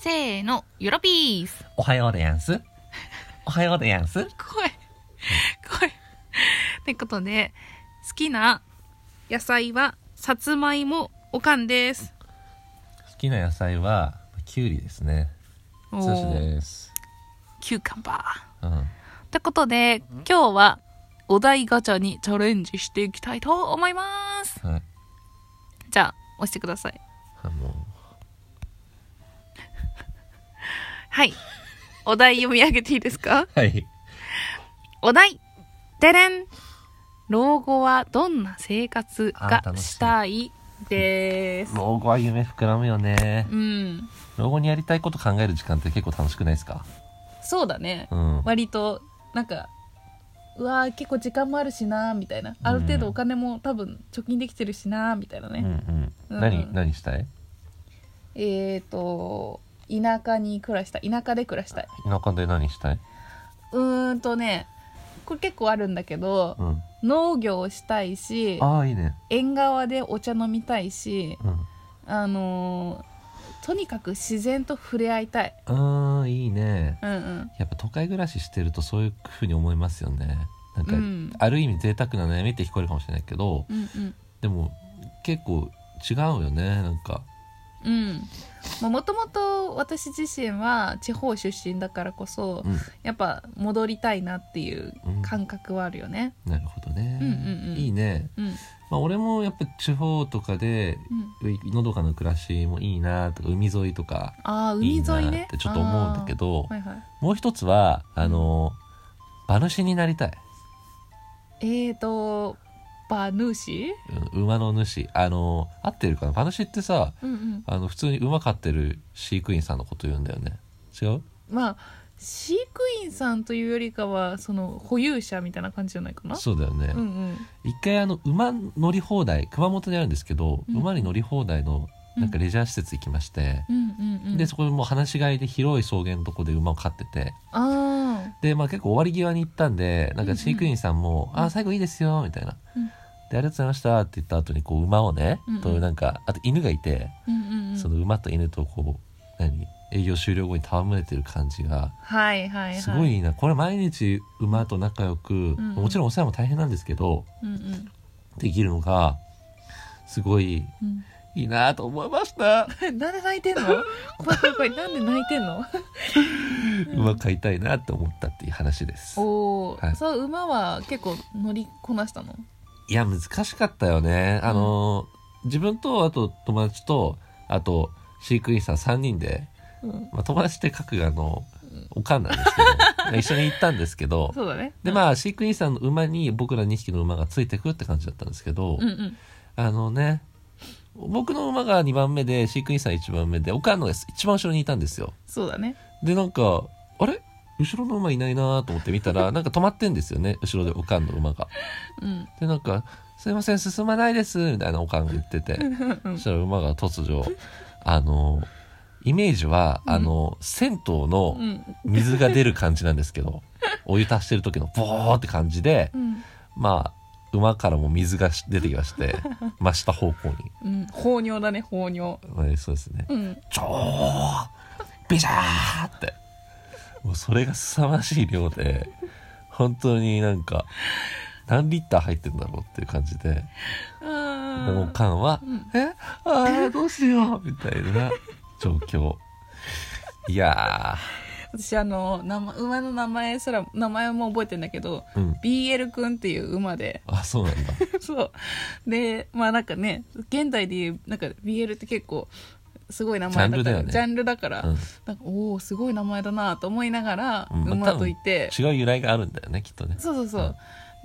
せーの、ヨロピース。おはようでやんす。おはようでやんす。怖い。怖い。ってことで、好きな野菜は、さつまいも、おかんです。好きな野菜は、きゅうりですね。おつしーです。キューカンバー。うん。ってことで、今日は、お題ガチャにチャレンジしていきたいと思います。はい。じゃあ、押してください。はい。お題読み上げていいですか？はい。お題でれん老後はどんな生活があ楽しいしたいです。老後は夢膨らむよね。うん。老後にやりたいこと考える時間って結構楽しくないですか？そうだね。うん。割と、なんか、うわー結構時間もあるしなーみたいな。ある程度お金も多分貯金できてるしなーみたいなうんね。うん。うん何、何したい？えーと、田舎に暮らしたい。田舎で暮らしたい。田舎で何したい？うーんとね、これ結構あるんだけど、うん。農業をしたいし、ああ、いいね。縁側でお茶飲みたいし、うん。あのーとにかく自然と触れ合いたい。あーいいね。うんうん。やっぱ都会暮らししてるとそういうふうに思いますよね。なんか、うんある意味贅沢な悩みって聞こえるかもしれないけど、うんうん。でも結構違うよね。なんか。うん。もともと私自身は地方出身だからこそ、うん。やっぱ戻りたいなっていううん感覚はあるよね。なるほどね。うんうんうんいいね。うん。まあ、俺もやっぱ地方とかで、のどかな暮らしもいいなとか、海沿いとか、ああ、海沿いいいなね。ってちょっと思うんだけど、あーはいはい。もう一つは、あの、馬主になりたい。えーと、馬主うん馬の主。あの、合ってるかな？馬主ってさ、うんうん。あの、普通に馬飼ってる飼育員さんのこと言うんだよね。違う？まあ、飼育員さんというよりかは、その保有者みたいな感じじゃないかな？そうだよね。うんうん。一回あの、馬乗り放題、熊本にあるんですけど、うん馬に乗り放題の、なんかレジャー施設行きまして、うんうんうん。で、そこでもう放し飼いで広い草原のとこで馬を飼ってて、あで、まあ結構終わり際に行ったんで、なんか飼育員さんも、うんあ、最後いいですよ、みたいな。うんで、ありがとうございましたって言った後に、こう、馬をね、うんうんとなんか、あと犬がいて、あ。うんうんうん。その馬と犬とこう、何営業終了後に戯れてる感じが、はいはいはい。すごいいいな。これ毎日馬と仲良く、んうんもちろんお世話も大変なんですけど、うんうん。できるのが、すごいうんいいなと思いました。なんで泣いてんの？怖い怖い。なんで泣いてんの？馬飼いたいなって思ったっていう話です。おお、はいそう、馬は結構乗りこなしたの？いや、難しかったよね。あの、自分と、あと友達と、あと飼育員さん3人で、うん。まあ、友達って書くあの、おかんなんですけど、一緒に行ったんですけど、そうだね。で、まあ、飼育員さんの馬に僕ら2匹の馬がついてくって感じだったんですけど、うんうん。あのね、僕の馬が2番目で、飼育員さん1番目で、おかんのが一番後ろにいたんですよ。そうだね。で、なんか、あれ？後ろの馬いないなと思って見たら、なんか止まってんですよね、後ろでおかんの馬が。うん。で、なんか、すいません、進まないです、みたいなおかんが言ってて、うんそしたら馬が突如、あの、イメージは、あの、銭湯のうん。水が出る感じなんですけど、お湯足してる時のボーって感じで、うん。まあ、馬からも水が出てきまして、真下方向に。うん。放尿だね、放尿。はいそうですね。うん。ちょービシャーって。もうそれが凄まじい量で、本当になんか、何リッター入ってんだろうっていう感じで、でもあカンは、うんえ？ああ、どうしようみたいな状況。いや私、あの、馬の名前すら、名前も覚えてんだけど、ー、うん。BL くんっていう馬で、あ、そうなんだ。そう。で、まあなんかね、現代でいう、なんか BL って結構、すごい名前だから、ジャンルだから、うん。なんか、おおすごい名前だなと思いながら、馬といて、違う由来があるんだよね、きっとね。そうそうそう。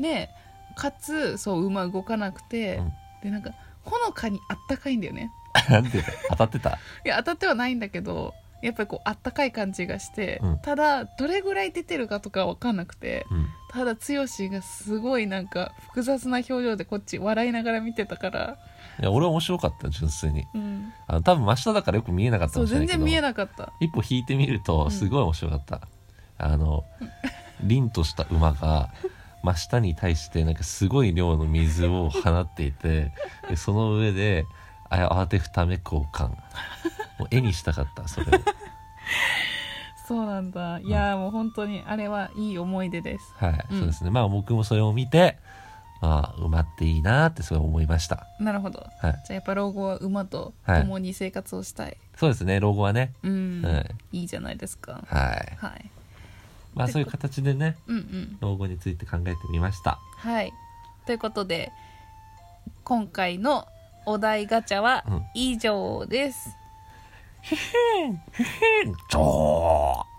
で、かつ、そう、馬動かなくて、うんで、なんか、ほのかにあったかいんだよね。なんでだよ当たってた？いや、当たってはないんだけど、やっぱりこう、あったかい感じがして、うんただ、どれぐらい出てるかとかわかんなくて、うん。ただ、剛がすごいなんか、複雑な表情でこっち笑いながら見てたから、いや、俺は面白かったよ、純粋に。うん。あの、多分真下だからよく見えなかったかそう、もしれないけど。全然見えなかった。一歩引いてみるとすごい面白かった、あの 凛とした馬が真下に対してなんかすごい量の水を放っていてでその上であ慌てふためくおかんもう絵にしたかったそれを。そうなんだ。いやーもう本当にあれはいい思い出です。はい、うん。そうですね。まあ僕もそれを見てまあ馬っていいなってすごい思いました。なるほど。はい。じゃあやっぱ老後は馬と共に生活をしたい、そうですね老後はね。うん、はい。いいじゃないですか。はい。はい。まあそういう形でねうんうん。老後について考えてみました。はい。ということで今回のお題ガチャはうん。以上です、ちょー